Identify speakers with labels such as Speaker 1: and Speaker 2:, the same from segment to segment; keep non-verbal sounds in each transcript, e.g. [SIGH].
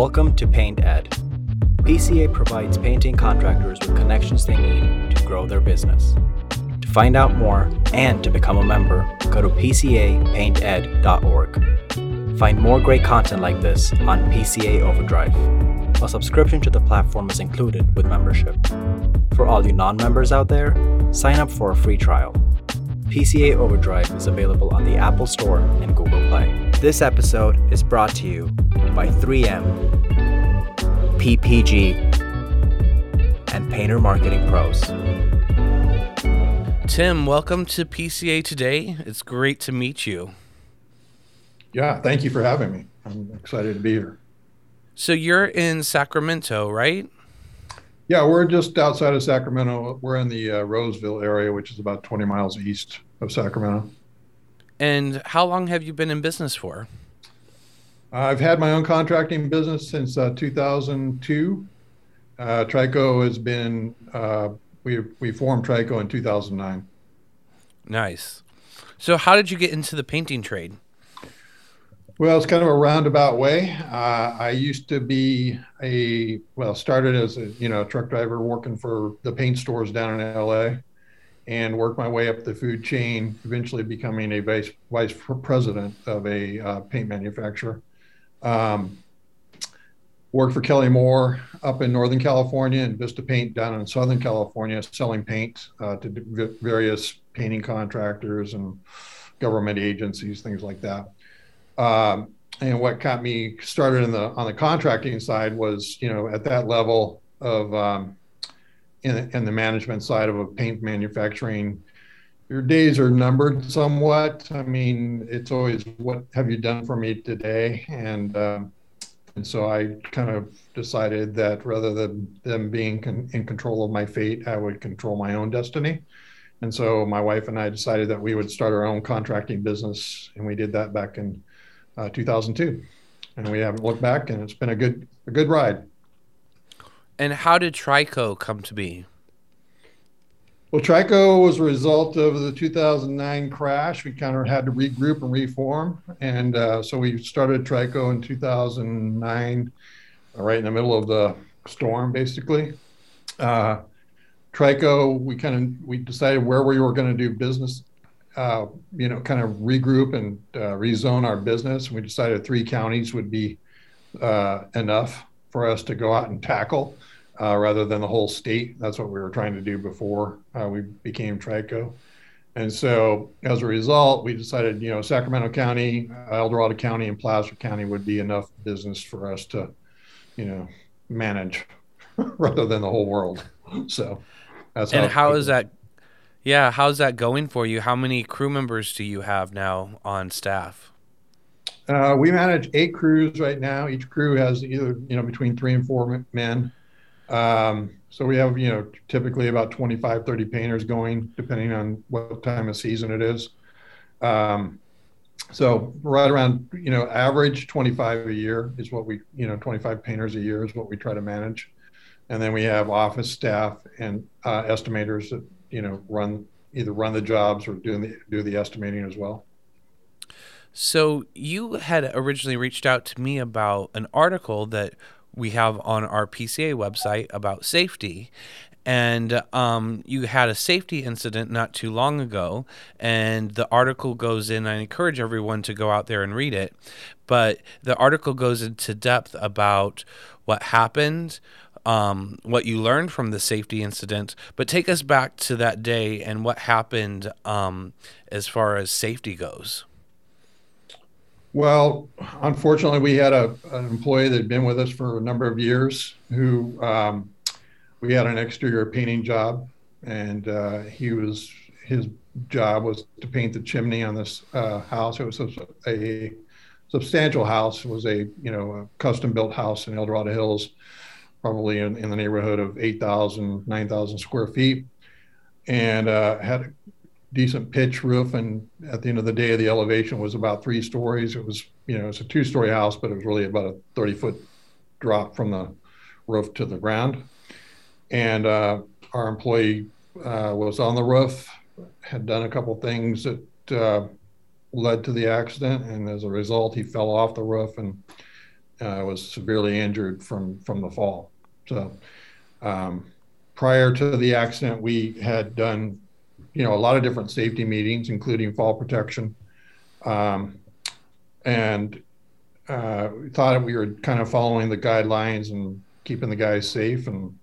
Speaker 1: Welcome to Paint Ed. PCA provides painting contractors with connections they need to grow their business. To find out more and to become a member, go to pcapainted.org. Find more great content like this on PCA Overdrive. A subscription to the platform is included with membership. For all you non members out there, sign up for a free trial. PCA Overdrive is available on the Apple Store and Google Play. This episode is brought to you by 3M, PPG, and Painter Marketing Pros.
Speaker 2: Tim, welcome to PCA Today. It's great to meet you.
Speaker 3: Yeah, thank you for having me. I'm excited to be here.
Speaker 2: So you're in Sacramento, right?
Speaker 3: Yeah, we're just outside of Sacramento. We're in the uh, Roseville area, which is about 20 miles east of Sacramento.
Speaker 2: And how long have you been in business for?
Speaker 3: I've had my own contracting business since uh, 2002. Uh, Trico has been, uh, we, we formed Trico in 2009.
Speaker 2: Nice. So, how did you get into the painting trade?
Speaker 3: Well, it's kind of a roundabout way. Uh, I used to be a well, started as a you know truck driver working for the paint stores down in LA, and worked my way up the food chain. Eventually, becoming a vice vice president of a uh, paint manufacturer. Um, worked for Kelly Moore up in Northern California and Vista Paint down in Southern California, selling paint uh, to various painting contractors and government agencies, things like that. Um, and what got me started in the on the contracting side was, you know, at that level of um, in, in the management side of a paint manufacturing, your days are numbered somewhat. I mean, it's always what have you done for me today, and um, and so I kind of decided that rather than them being con- in control of my fate, I would control my own destiny. And so my wife and I decided that we would start our own contracting business, and we did that back in uh, 2002, and we haven't looked back, and it's been a good a good ride.
Speaker 2: And how did Trico come to be?
Speaker 3: Well, Trico was a result of the 2009 crash. We kind of had to regroup and reform, and uh, so we started Trico in 2009, right in the middle of the storm, basically. Uh, Trico, we kind of we decided where we were going to do business uh, you know, kind of regroup and uh, rezone our business. We decided three counties would be uh, enough for us to go out and tackle uh, rather than the whole state. That's what we were trying to do before uh, we became Trico. And so as a result, we decided, you know, Sacramento County, El Dorado County, and Placer County would be enough business for us to, you know, manage [LAUGHS] rather than the whole world. So
Speaker 2: that's and how, how is that yeah, how's that going for you? How many crew members do you have now on staff?
Speaker 3: Uh, we manage eight crews right now. Each crew has either you know between three and four men. Um, so we have you know typically about 25, 30 painters going, depending on what time of season it is. Um, so right around you know average 25 a year is what we you know 25 painters a year is what we try to manage, and then we have office staff and uh, estimators that you know run either run the jobs or doing the do the estimating as well.
Speaker 2: So you had originally reached out to me about an article that we have on our PCA website about safety. And um, you had a safety incident not too long ago, and the article goes in. I encourage everyone to go out there and read it. But the article goes into depth about what happened, um, what you learned from the safety incident, but take us back to that day and what happened um, as far as safety goes.
Speaker 3: Well, unfortunately, we had a, an employee that had been with us for a number of years who um, we had an exterior painting job, and uh, he was his job was to paint the chimney on this uh, house. It was a, a, substantial house. It was a you know a custom built house in El Dorado Hills probably in, in the neighborhood of 8,000, 9,000 square feet, and uh, had a decent pitch roof. And at the end of the day, the elevation was about three stories. It was, you know, it's a two story house, but it was really about a 30 foot drop from the roof to the ground. And uh, our employee uh, was on the roof, had done a couple things that uh, led to the accident. And as a result, he fell off the roof and uh, was severely injured from from the fall. So um, prior to the accident, we had done, you know, a lot of different safety meetings, including fall protection, um, and uh, we thought we were kind of following the guidelines and keeping the guys safe and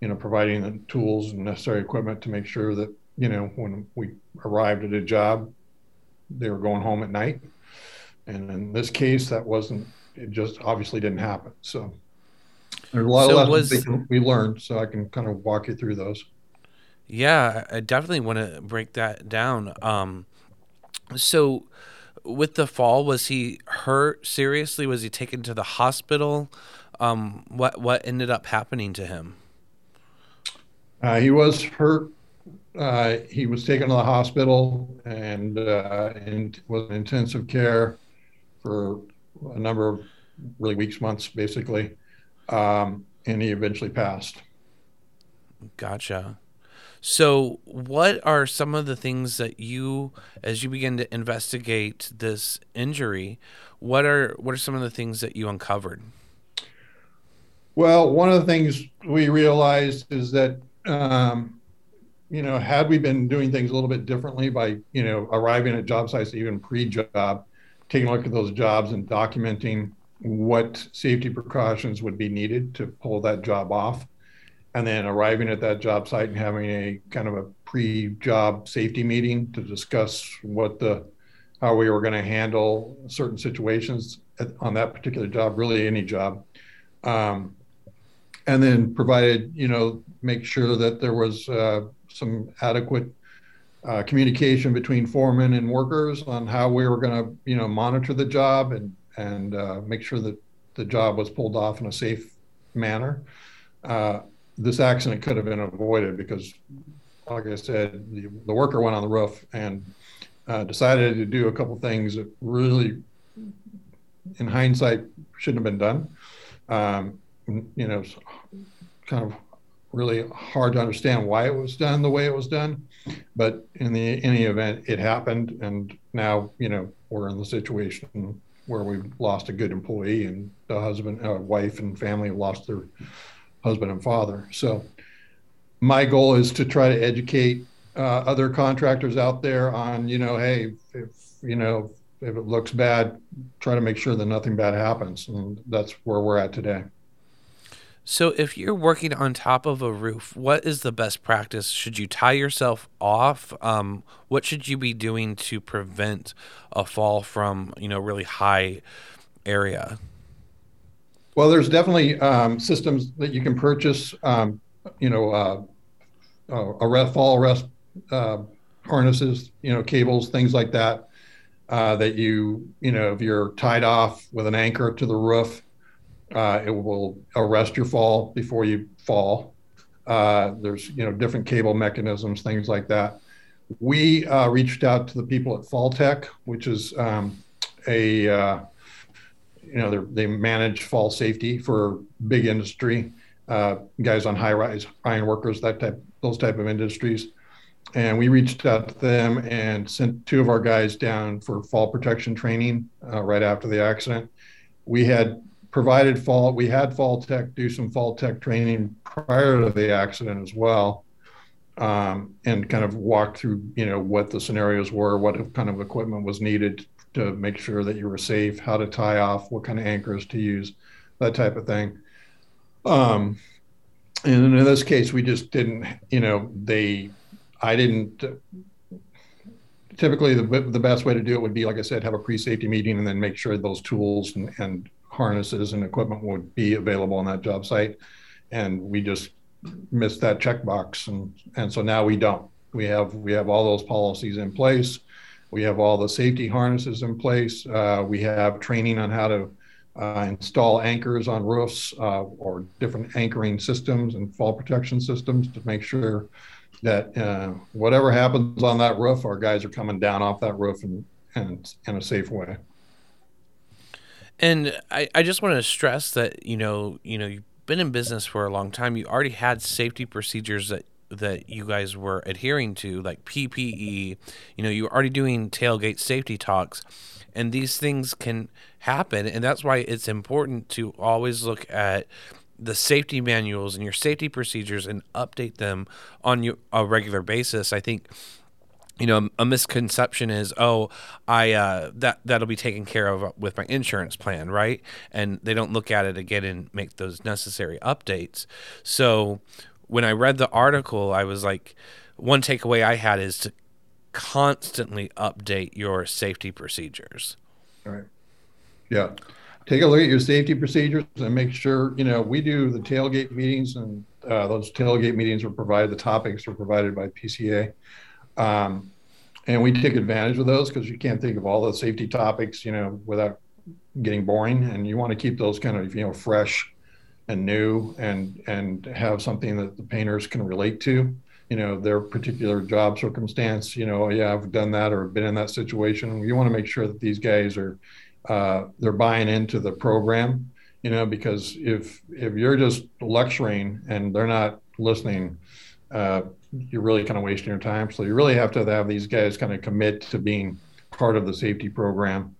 Speaker 3: you know providing the tools and necessary equipment to make sure that you know when we arrived at a job they were going home at night. And in this case that wasn't it just obviously didn't happen. So there's a lot so of lessons was, we learned so i can kind of walk you through those.
Speaker 2: Yeah i definitely want to break that down. Um so with the fall was he hurt seriously? Was he taken to the hospital? Um what what ended up happening to him?
Speaker 3: Uh, he was hurt uh, he was taken to the hospital and, uh, and was in intensive care for a number of really weeks, months, basically. Um, and he eventually passed.
Speaker 2: Gotcha. So, what are some of the things that you, as you begin to investigate this injury, what are what are some of the things that you uncovered?
Speaker 3: Well, one of the things we realized is that um, you know, had we been doing things a little bit differently by, you know, arriving at job sites even pre-job, taking a look at those jobs and documenting what safety precautions would be needed to pull that job off, and then arriving at that job site and having a kind of a pre-job safety meeting to discuss what the how we were going to handle certain situations at, on that particular job, really any job. Um, and then provided, you know, make sure that there was uh, some adequate uh, communication between foremen and workers on how we were going to, you know, monitor the job and and uh, make sure that the job was pulled off in a safe manner. Uh, this accident could have been avoided because, like I said, the, the worker went on the roof and uh, decided to do a couple things that really, in hindsight, shouldn't have been done. Um, you know, it's kind of really hard to understand why it was done the way it was done. But in the any event, it happened, and now you know we're in the situation where we've lost a good employee, and the husband, uh, wife, and family lost their husband and father. So my goal is to try to educate uh, other contractors out there on you know, hey, if you know if it looks bad, try to make sure that nothing bad happens, and that's where we're at today.
Speaker 2: So, if you're working on top of a roof, what is the best practice? Should you tie yourself off? Um, what should you be doing to prevent a fall from, you know, really high area?
Speaker 3: Well, there's definitely um, systems that you can purchase. Um, you know, uh, uh, arrest, fall arrest uh, harnesses, you know, cables, things like that. Uh, that you, you know, if you're tied off with an anchor to the roof, uh, it will arrest your fall before you fall. Uh, there's you know different cable mechanisms, things like that. We uh, reached out to the people at FallTech, which is um, a uh, you know they manage fall safety for big industry uh, guys on high rise iron workers that type those type of industries and we reached out to them and sent two of our guys down for fall protection training uh, right after the accident we had provided fall, we had FallTech do some FallTech training prior to the accident as well. Um, and kind of walk through, you know, what the scenarios were, what kind of equipment was needed to make sure that you were safe, how to tie off, what kind of anchors to use, that type of thing. Um, and in this case, we just didn't, you know, they, I didn't. Typically, the the best way to do it would be, like I said, have a pre-safety meeting and then make sure those tools and, and harnesses and equipment would be available on that job site. And we just missed that checkbox. And, and so now we don't. We have, we have all those policies in place. We have all the safety harnesses in place. Uh, we have training on how to uh, install anchors on roofs uh, or different anchoring systems and fall protection systems to make sure that uh, whatever happens on that roof, our guys are coming down off that roof and, and in a safe way.
Speaker 2: And I, I just want to stress that, you know, you know, you've been in business for a long time. You already had safety procedures that that you guys were adhering to, like PPE. You know, you were already doing tailgate safety talks. and these things can happen and that's why it's important to always look at the safety manuals and your safety procedures and update them on your, a regular basis i think you know a misconception is oh i uh, that that'll be taken care of with my insurance plan right? And they don't look at it again and make those necessary updates. So when i read the article i was like one takeaway i had is to constantly update your safety procedures.
Speaker 3: All right. Yeah. Take a look at your safety procedures and make sure you know we do the tailgate meetings and uh, those tailgate meetings are provided the topics are provided by pca um, and we take advantage of those because you can't think of all the safety topics, you know, without getting boring. And you want to keep those kind of, you know, fresh and new and and have something that the painters can relate to you know their particular job circumstance you know yeah i've done that or been in that situation you want to make sure that these guys are uh, they're buying into the program you know because if if you're just lecturing and they're not listening uh, you're really kind of wasting your time. So you really have to have these guys kind of commit to being part of the safety program.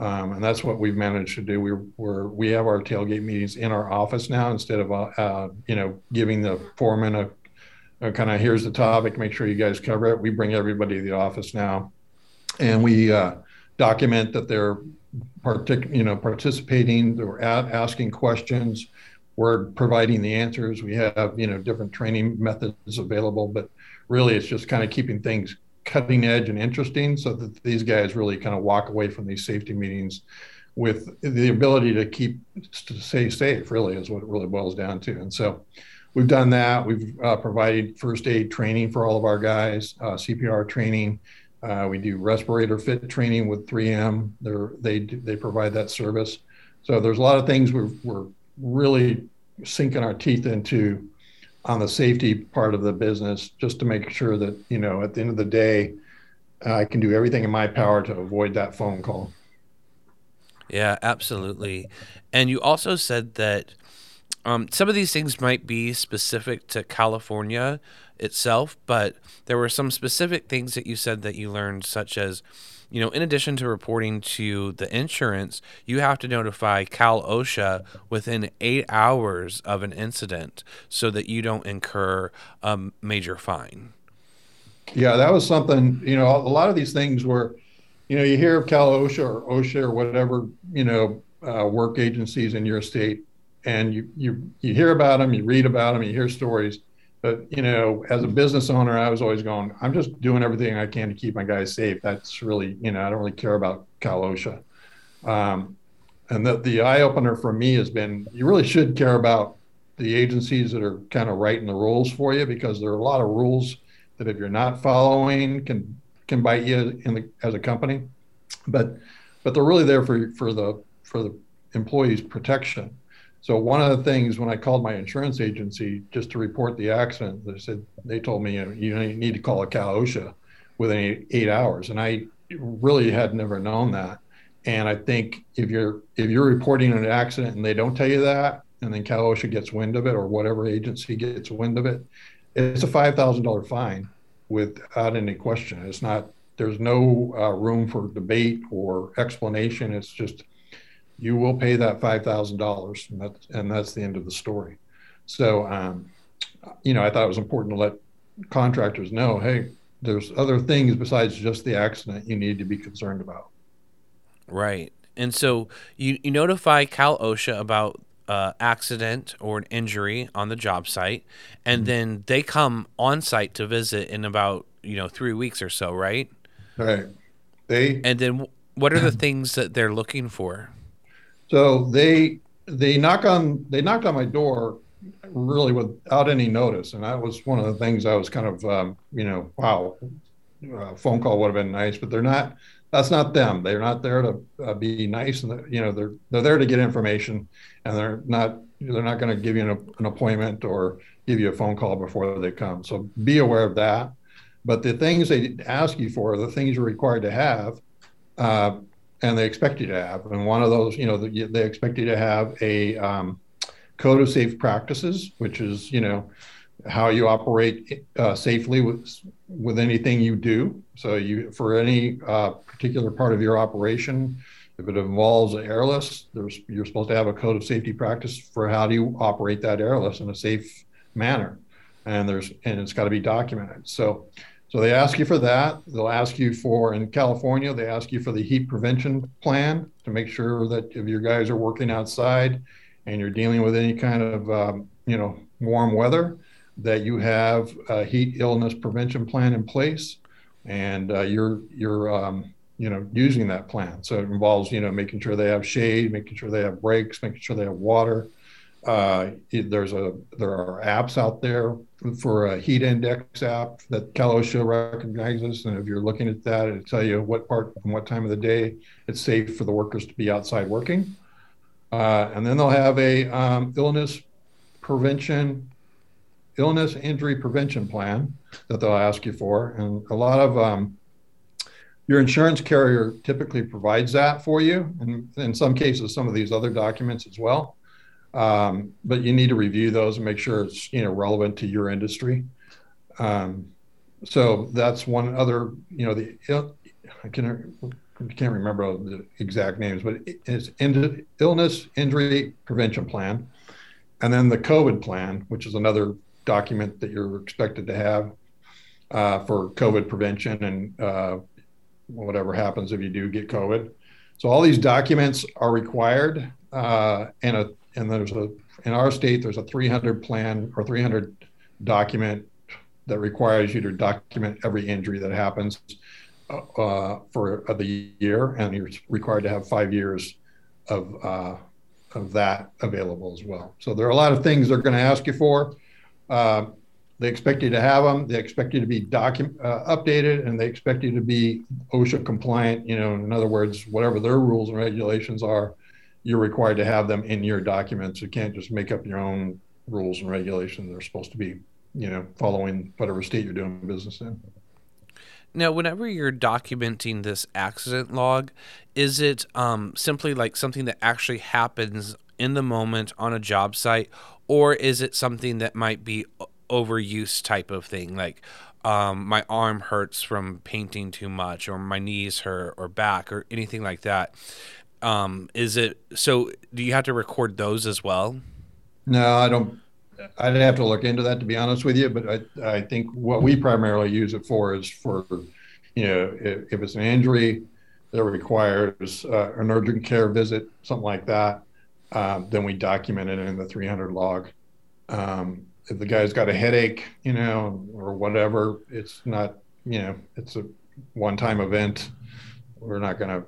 Speaker 3: Um, and that's what we've managed to do. We we're, we have our tailgate meetings in our office now instead of uh, uh, you know giving the foreman a, a kind of here's the topic, make sure you guys cover it. We bring everybody to the office now, and we uh, document that they're partic- you know participating, they're at, asking questions we're providing the answers. We have, you know, different training methods available, but really it's just kind of keeping things cutting edge and interesting so that these guys really kind of walk away from these safety meetings with the ability to keep to stay safe really is what it really boils down to. And so we've done that. We've uh, provided first aid training for all of our guys uh, cpr training. Uh, we do respirator fit training with 3M They're, they they provide that service. So there's a lot of things we're, we're really sinking our teeth into on the safety part of the business just to make sure that you know at the end of the day i can do everything in my power to avoid that phone call.
Speaker 2: Yeah absolutely. And you also said that um, some of these things might be specific to california itself but there were some specific things that you said that you learned such as you know, in addition to reporting to the insurance, you have to notify Cal OSHA within eight hours of an incident so that you don't incur a major fine.
Speaker 3: Yeah, that was something, you know, a lot of these things were, you know, you hear of Cal OSHA or OSHA or whatever, you know, uh, work agencies in your state, and you, you, you hear about them, you read about them, you hear stories but you know, as a business owner, I was always going, I'm just doing everything I can to keep my guys safe. That's really, you know, I don't really care about Cal OSHA. Um, and the, the eye opener for me has been you really should care about the agencies that are kind of writing the rules for you because there are a lot of rules that if you're not following can can bite you in the as a company but but they're really there for for the for the employees protection so one of the things when I called my insurance agency just to report the accident, they said they told me you, know, you need to call a Cal OSHA within eight, eight hours, and I really had never known that. And I think if you're if you're reporting an accident and they don't tell you that, and then Cal OSHA gets wind of it or whatever agency gets wind of it, it's a five thousand dollar fine without any question. It's not. There's no uh, room for debate or explanation. It's just you will pay that five thousand dollars, and that's and that's the end of the story. So, um, you know, I thought it was important to let contractors know, hey, there's other things besides just the accident you need to be concerned about.
Speaker 2: Right, and so you you notify Cal OSHA about uh, accident or an injury on the job site, and mm-hmm. then they come on site to visit in about you know three weeks or so, right?
Speaker 3: Right. They
Speaker 2: and then what are the things that they're looking for?
Speaker 3: So they they knock on they knocked on my door really without any notice, and that was one of the things I was kind of um, you know wow, a phone call would have been nice, but they're not. That's not them. They're not there to uh, be nice, and you know they're they're there to get information, and they're not they're not going to give you an, an appointment or give you a phone call before they come. So be aware of that. But the things they ask you for, the things you're required to have, uh, and they expect you to have. And one of those, you know, they expect you to have a um, code of safe practices, which is, you know, how you operate uh, safely with with anything you do. So you for any uh, particular part of your operation, if it involves an airless, there's you're supposed to have a code of safety practice for how do you operate that airless in a safe manner, and there's and it's got to be documented. So. So they ask you for that. They'll ask you for in California. They ask you for the heat prevention plan to make sure that if your guys are working outside and you're dealing with any kind of um, you know warm weather, that you have a heat illness prevention plan in place, and uh, you're you're um, you know using that plan. So it involves you know making sure they have shade, making sure they have breaks, making sure they have water. Uh, there's a there are apps out there for a heat index app that Cal OSHA recognizes, and if you're looking at that, it'll tell you what part and what time of the day it's safe for the workers to be outside working. Uh, and then they'll have a um, illness prevention illness injury prevention plan that they'll ask you for. And a lot of um, your insurance carrier typically provides that for you. And in some cases, some of these other documents as well. Um, but you need to review those and make sure it's you know relevant to your industry. Um, so that's one other you know the I can can't remember the exact names, but it's illness injury prevention plan, and then the COVID plan, which is another document that you're expected to have uh, for COVID prevention and uh, whatever happens if you do get COVID. So all these documents are required, uh, and a and there's a in our state there's a 300 plan or 300 document that requires you to document every injury that happens uh, for the year, and you're required to have five years of uh, of that available as well. So there are a lot of things they're going to ask you for. Uh, they expect you to have them. They expect you to be document uh, updated, and they expect you to be OSHA compliant. You know, in other words, whatever their rules and regulations are, you're required to have them in your documents. You can't just make up your own rules and regulations. They're supposed to be, you know, following whatever state you're doing business in.
Speaker 2: Now, whenever you're documenting this accident log, is it um, simply like something that actually happens in the moment on a job site, or is it something that might be overuse type of thing like um, my arm hurts from painting too much or my knees hurt or back or anything like that um, is it so do you have to record those as well
Speaker 3: no i don't i'd have to look into that to be honest with you but i, I think what we primarily use it for is for you know if, if it's an injury that requires uh, an urgent care visit something like that um, then we document it in the 300 log. Um, if the guy's got a headache, you know, or whatever, it's not, you know, it's a one-time event. We're not going to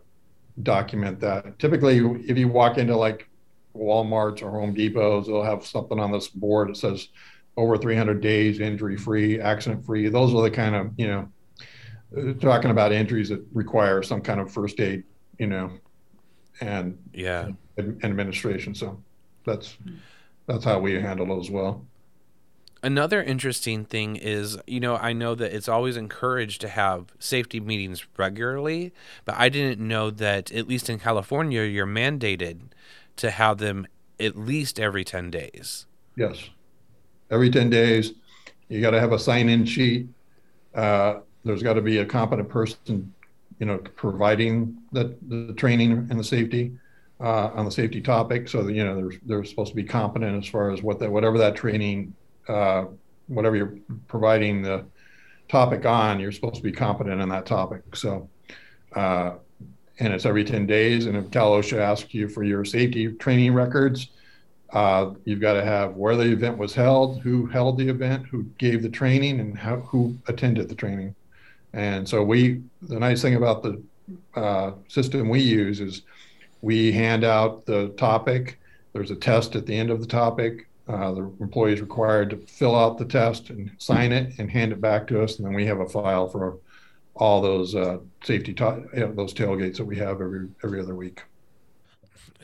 Speaker 3: document that. Typically, if you walk into like Walmart's or Home Depot's, they'll have something on this board that says over 300 days, injury-free, accident-free. Those are the kind of, you know, talking about injuries that require some kind of first aid, you know, and
Speaker 2: yeah
Speaker 3: and administration. So that's that's how we handle it as well.
Speaker 2: Another interesting thing is, you know, I know that it's always encouraged to have safety meetings regularly, but I didn't know that at least in California you're mandated to have them at least every 10 days.
Speaker 3: Yes. Every 10 days, you got to have a sign-in sheet. Uh, there's got to be a competent person, you know, providing the, the training and the safety uh, on the safety topic. So that, you know they're they're supposed to be competent as far as what that whatever that training, uh, whatever you're providing the topic on, you're supposed to be competent in that topic. So. Uh, and it's every 10 days. And if Cal OSHA asks you for your safety training records, uh, you've got to have where the event was held, who held the event, who gave the training, and how, who attended the training. And so we, the nice thing about the uh, system we use is we hand out the topic. There's a test at the end of the topic. Uh, the employee is required to fill out the test and sign it and hand it back to us, and then we have a file for all those uh, safety ta- those tailgates that we have every every other week.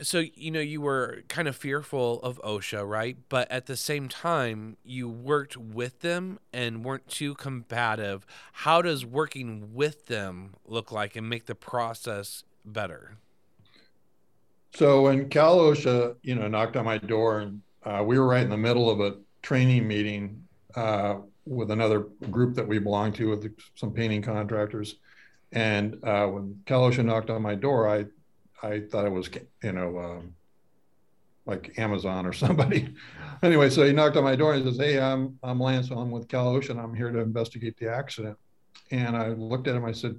Speaker 2: So you know you were kind of fearful of OSHA, right? But at the same time, you worked with them and weren't too combative. How does working with them look like and make the process better?
Speaker 3: So when Cal OSHA, you know, knocked on my door and uh, we were right in the middle of a training meeting uh, with another group that we belong to with some painting contractors. And uh, when Cal OSHA knocked on my door, I I thought it was you know um, like Amazon or [LAUGHS] somebody. anyway, so he knocked on my door and he says, "Hey, I'm I'm Lance. I'm with Cal OSHA. I'm here to investigate the accident." And I looked at him. I said,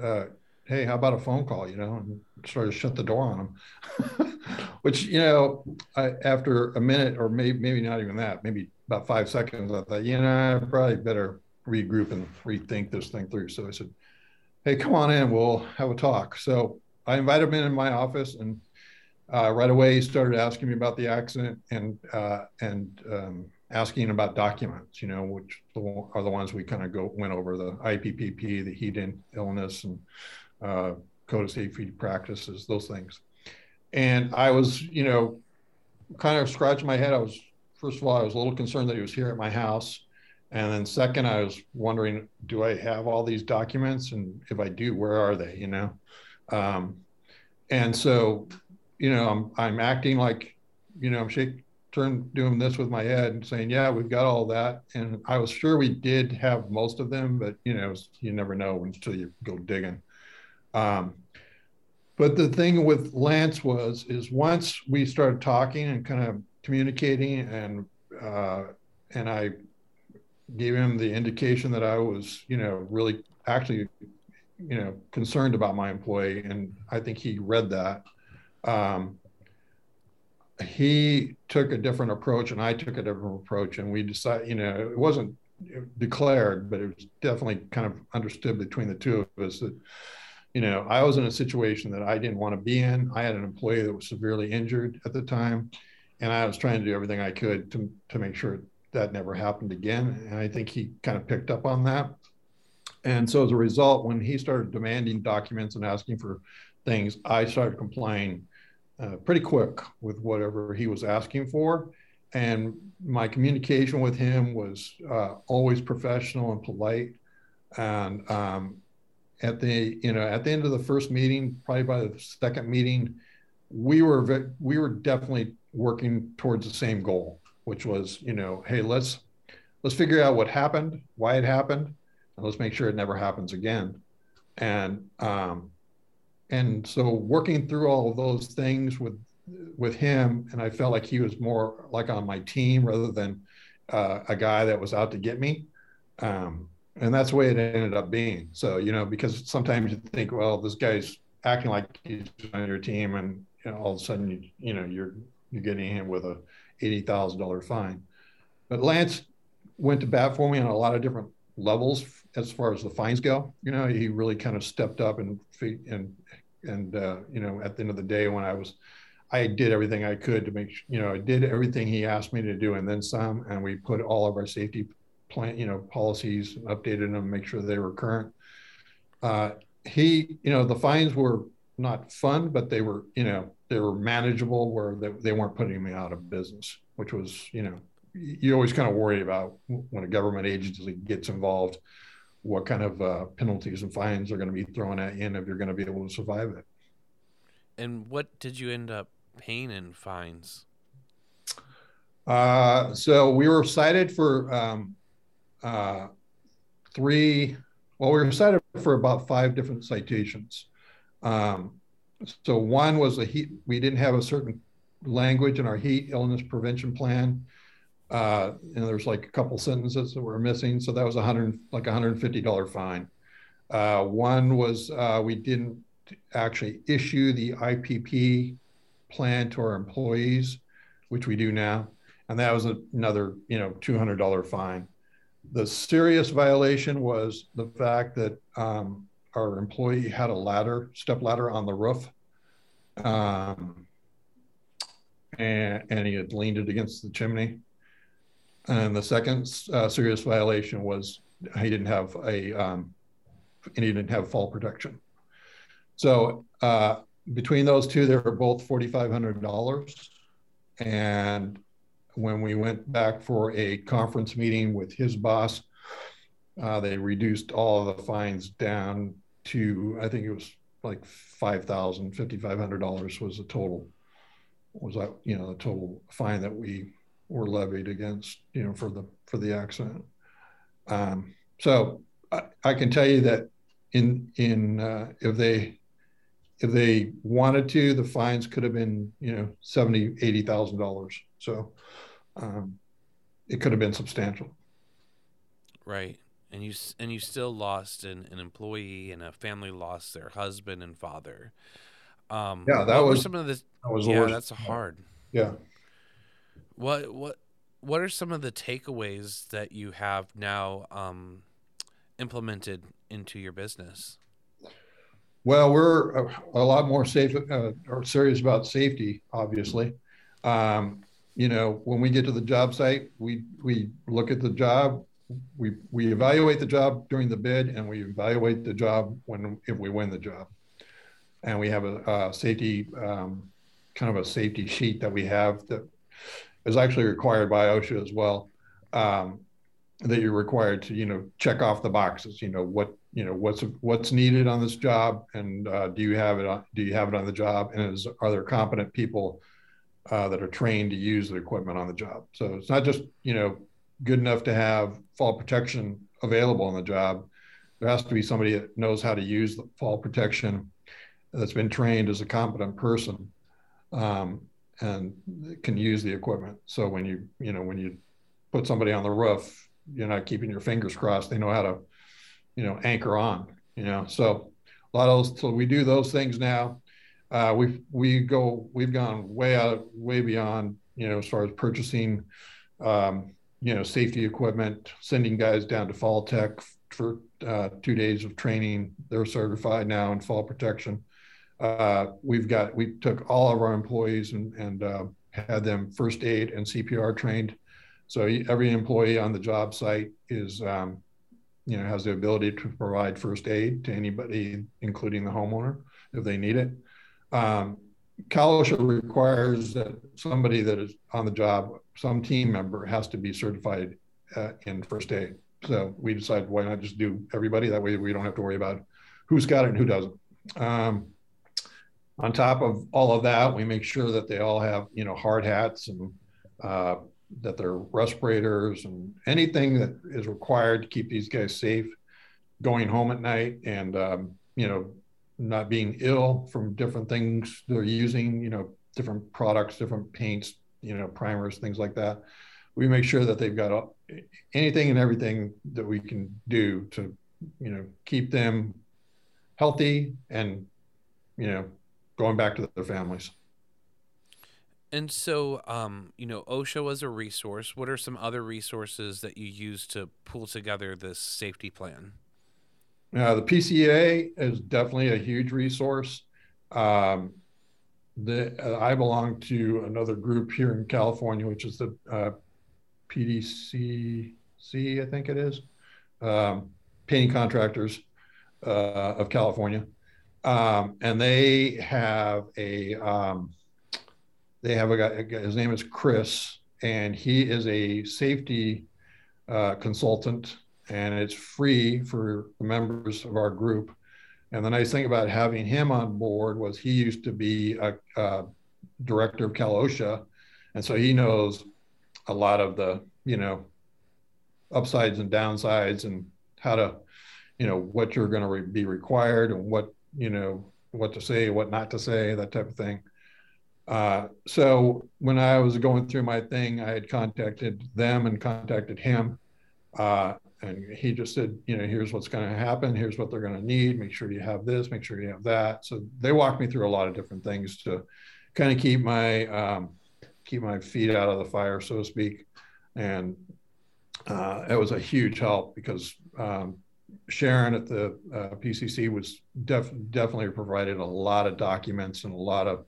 Speaker 3: uh, "Hey, how about a phone call?" You know, and started to shut the door on him. [LAUGHS] Which you know, I, after a minute or maybe maybe not even that, maybe about five seconds, I thought, you know, I probably better regroup and rethink this thing through. So I said, "Hey, come on in. We'll have a talk." So I invited him in my office and uh, right away he started asking me about the accident and uh, and um, asking about documents, you know, which are the ones we kind of go went over the IPPP, the heat illness, and uh, code of safety practices, those things. And I was, you know, kind of scratching my head. I was first of all, I was a little concerned that he was here at my house. And then second, I was wondering, do I have all these documents? And if I do, where are they? You know? Um, and so you know, I'm I'm acting like, you know, I'm shaking, turn doing this with my head and saying, yeah, we've got all that. And I was sure we did have most of them, but you know, you never know until you go digging. Um, but the thing with Lance was, is once we started talking and kind of communicating, and uh, and I gave him the indication that I was, you know, really actually, you know, concerned about my employee, and I think he read that. Um, he took a different approach and I took a different approach, and we decided, you know, it wasn't declared, but it was definitely kind of understood between the two of us that, you know, I was in a situation that I didn't want to be in. I had an employee that was severely injured at the time, and I was trying to do everything I could to to make sure that never happened again. And I think he kind of picked up on that. And so as a result, when he started demanding documents and asking for things, I started complying uh, pretty quick with whatever he was asking for. And my communication with him was uh, always professional and polite. And um, at the you know at the end of the first meeting, probably by the second meeting, we were we were definitely working towards the same goal, which was you know, hey, let's let's figure out what happened, why it happened, and let's make sure it never happens again. And um, and so working through all of those things with with him and i felt like he was more like on my team rather than uh, a guy that was out to get me um, and that's the way it ended up being so you know because sometimes you think well this guy's acting like he's on your team and you know, all of a sudden you, you know you're you're getting him with a $80000 fine but lance went to bat for me on a lot of different levels as far as the fines go. You know, he really kind of stepped up and and and uh, you know at the end of the day when i was i did everything i could to make you know i did everything he asked me to do and then some and we put all of our safety plan you know policies and updated them make sure they were current uh, he you know the fines were not fun but they were you know they were manageable where they, they weren't putting me out of business which was you know you always kind of worry about when a government agency gets involved what kind of uh, penalties and fines are going to be thrown at you and if you're going to be able to survive it.
Speaker 2: And what did you end up paying in fines?
Speaker 3: Uh, so we were cited for um, uh, three, well, we were cited for about five different citations. Um, so one was a heat, we didn't have a certain language in our heat illness prevention plan uh, and there's like a couple sentences that were missing. So that was a hundred, like a $150 fine. Uh, one was uh, we didn't actually issue the IPP plan to our employees, which we do now. And that was another, you know, $200 fine. The serious violation was the fact that um, our employee had a ladder, step ladder on the roof. Um, and, and he had leaned it against the chimney. And the second uh, serious violation was he didn't have a um, and he didn't have fall protection. So uh, between those two, they were both forty five hundred dollars. And when we went back for a conference meeting with his boss, uh, they reduced all of the fines down to I think it was like five thousand, fifty five hundred dollars was the total was that you know the total fine that we were levied against you know for the for the accident. Um, so I, I, can tell you that in in uh, if they if they wanted to, the fines could have been you know seventy eighty thousand dollars. So um, it could have been substantial.
Speaker 2: Right and you and you still lost an, an employee and a family lost their husband and father. Um,
Speaker 3: yeah, that was
Speaker 2: some of the.
Speaker 3: That was
Speaker 2: yeah, that's hard.
Speaker 3: Yeah.
Speaker 2: What what what are some of the takeaways that you have now um, implemented into your business?
Speaker 3: Well, we're a, a lot more safe uh, or serious about safety, obviously. Um, you know, when we get to the job site, we we look at the job, we we evaluate the job during the bid and we evaluate the job when if we win the job. And we have a, a safety um, kind of a safety sheet that we have that is actually required by OSHA as well um, that you're required to you know check off the boxes you know what you know what's what's needed on this job and uh, do you have it on, do you have it on the job and is, are there competent people uh, that are trained to use the equipment on the job so it's not just you know good enough to have fall protection available on the job. There has to be somebody that knows how to use the fall protection that's been trained as a competent person um, and can use the equipment. So when you you know when you put somebody on the roof, you're not keeping your fingers crossed. They know how to you know anchor on. You know, so a lot of those. So we do those things now. Uh, we we go we've gone way out way beyond you know as far as purchasing um, you know, safety equipment, sending guys down to FallTech for uh, two days of training. They're certified now in fall protection. Uh, we've got we took all of our employees and and uh, had them first aid and CPR trained. So every employee on the job site is um, you know has the ability to provide first aid to anybody, including the homeowner, if they need it. Um, CalOSHA requires that somebody that is on the job, some team member, has to be certified uh, in first aid. So we decided why not just do everybody? That way we don't have to worry about who's got it and who doesn't. Um, on top of all of that, we make sure that they all have you know hard hats and uh, that their respirators and anything that is required to keep these guys safe going home at night and um, you know not being ill from different things they're using, you know, different products, different paints, you know, primers, things like that. We make sure that they've got anything and everything that we can do to, you know, keep them healthy and, you know, going back to their families.
Speaker 2: And so, um, you know, OSHA was a resource. What are some other resources that you use to pull together this safety plan?
Speaker 3: Uh, the PCA is definitely a huge resource. Um, the, uh, I belong to another group here in California, which is the uh, PDCC, I think it is, um, Painting Contractors uh, of California, um, and they have a um, they have a guy. His name is Chris, and he is a safety uh, consultant and it's free for the members of our group. And the nice thing about having him on board was he used to be a, a director of CalOSHA, and so he knows a lot of the you know upsides and downsides and how to you know what you're going to re- be required and what you know what to say, what not to say, that type of thing. Uh, so when I was going through my thing, I had contacted them and contacted him. Uh, and he just said, you know, here's what's going to happen. Here's what they're going to need. Make sure you have this. Make sure you have that. So they walked me through a lot of different things to kind of keep my um, keep my feet out of the fire, so to speak. And uh, it was a huge help because um, Sharon at the uh, PCC was def- definitely provided a lot of documents and a lot of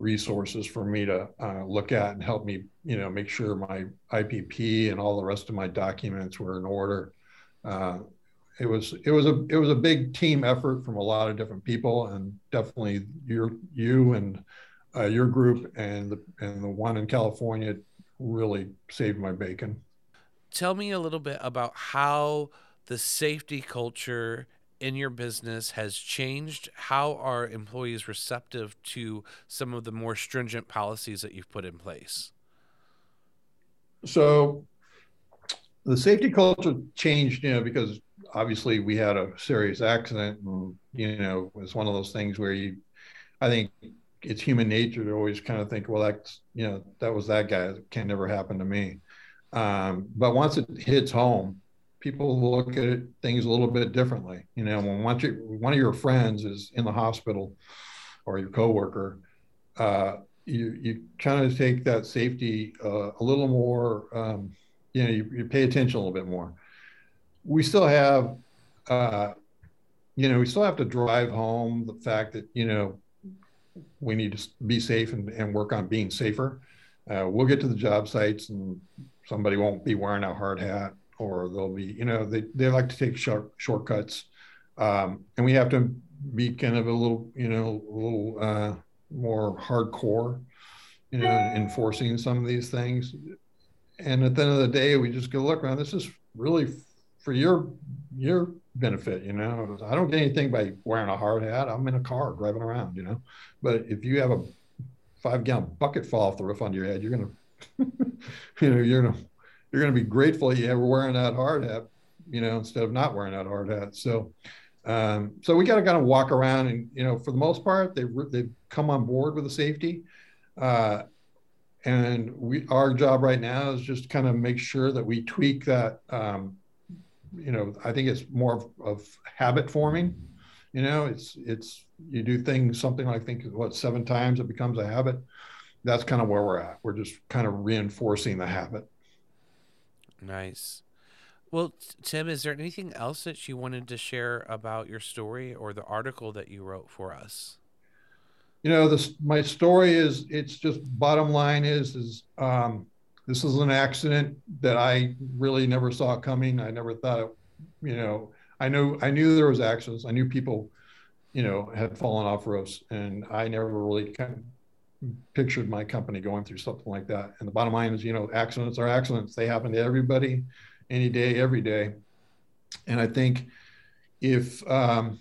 Speaker 3: resources for me to uh, look at and help me, you know, make sure my IPP and all the rest of my documents were in order. Uh, it was it was a it was a big team effort from a lot of different people, and definitely your you and uh, your group and the and the one in California really saved my bacon.
Speaker 2: Tell me a little bit about how the safety culture in your business has changed? How are employees receptive to some of the more stringent policies that you've put in place?
Speaker 3: so the safety culture changed, you know, because obviously we had a serious accident and, you know, it was one of those things where you, I think it's human nature to always kind of think, well, that's, you know, that was that guy. It can never happen to me. Um, but once it hits home, people look at things a little bit differently. You know, when you, one of your friends is in the hospital or your coworker, uh, you you kind of take that safety uh, a little more. Um, you know, you, you, pay attention a little bit more. We still have, uh, you know, we still have to drive home the fact that you know we need to be safe and, and work on being safer. Uh, we'll get to the job sites and somebody won't be wearing a hard hat or they'll be, you know, they, they like to take short, shortcuts. Um, and we have to be kind of a little, you know, a little uh, more hardcore, you know, enforcing some of these things. And at the end of the day, we just go look around. This is really for your your benefit, you know. I don't get anything by wearing a hard hat. I'm in a car driving around, you know. But if you have a five gallon bucket fall off the roof onto your head, you're gonna, [LAUGHS] you know, you're gonna you're gonna be grateful you were wearing that hard hat, you know, instead of not wearing that hard hat. So um, so we got to kind of walk around and, you know, for the most part, they've, they've come on board with the safety. Uh, and we, our job right now is just kind of make sure that we tweak that. Um, you know, I think it's more of, of, habit forming. You know, it's it's you do things something like think what seven times it becomes a habit. That's kind of where we're at. We're just kind of reinforcing the habit.
Speaker 2: Nice. Well, Tim, is there anything else that you wanted to share about your story or the article that you wrote for us?
Speaker 3: You know, this my story is it's just bottom line is is um, this is an accident that I really never saw coming. I never thought, you know, I knew I knew there was accidents. I knew people, you know, had fallen off roofs, and I never really kind of pictured my company going through something like that. And the bottom line is, you know, accidents are accidents. They happen to everybody any day, every day. And I think if um,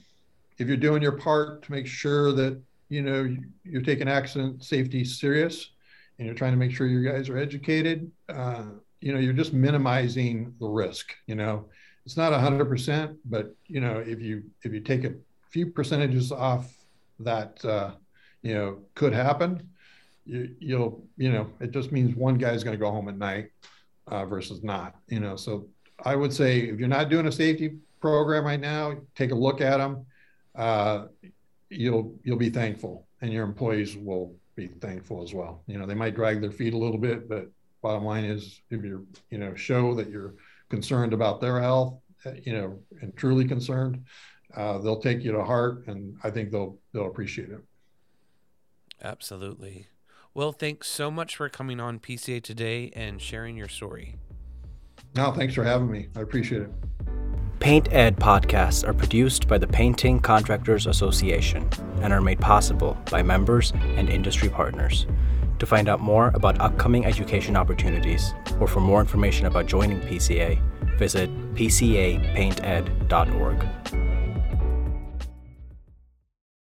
Speaker 3: if you're doing your part to make sure that you know you're taking accident safety serious, and you're trying to make sure your guys are educated, uh, you know, you're just minimizing the risk. You know, it's not 100%, but you know, if you if you take a few percentages off that, uh, you know, could happen, you, you'll you know, it just means one guy's going to go home at night uh, versus not. You know, so I would say if you're not doing a safety program right now, take a look at them. Uh, you'll you'll be thankful, and your employees will be thankful as well. You know, they might drag their feet a little bit, but bottom line is if you're you know show that you're concerned about their health, uh, you know, and truly concerned, uh, they'll take you to heart, and I think they'll they'll appreciate it.
Speaker 2: Absolutely. Well, thanks so much for coming on PCA today and sharing your story.
Speaker 3: No, thanks for having me. I appreciate it.
Speaker 1: Paint Ed podcasts are produced by the Painting Contractors Association and are made possible by members and industry partners. To find out more about upcoming education opportunities or for more information about joining PCA, visit pcapainted.org.